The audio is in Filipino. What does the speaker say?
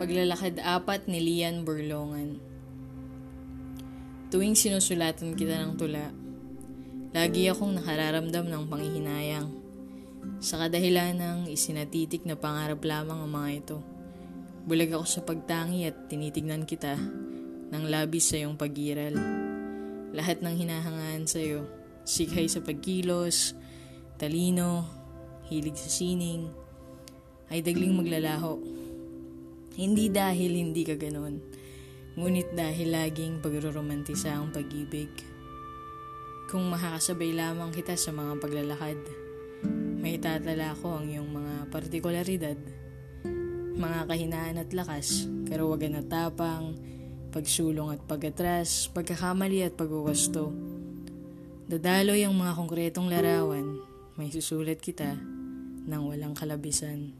Paglalakad apat ni Lian Burlongan Tuwing sinusulatan kita ng tula, lagi akong nakararamdam ng panghihinayang. Sa kadahilan ng isinatitik na pangarap lamang ang mga ito. Bulag ako sa pagtangi at tinitignan kita ng labis sa iyong pagiral. Lahat ng hinahangaan sa iyo, sikhay sa pagkilos, talino, hilig sa sining, ay dagling maglalaho hindi dahil hindi ka ganon, ngunit dahil laging pagroromantisa ang pag-ibig. Kung makakasabay lamang kita sa mga paglalakad, may tatala ko ang iyong mga partikularidad, mga kahinaan at lakas, karawagan at tapang, pagsulong at pagatras, pagkakamali at pagwawasto. Dadaloy ang mga konkretong larawan, may susulat kita ng walang kalabisan.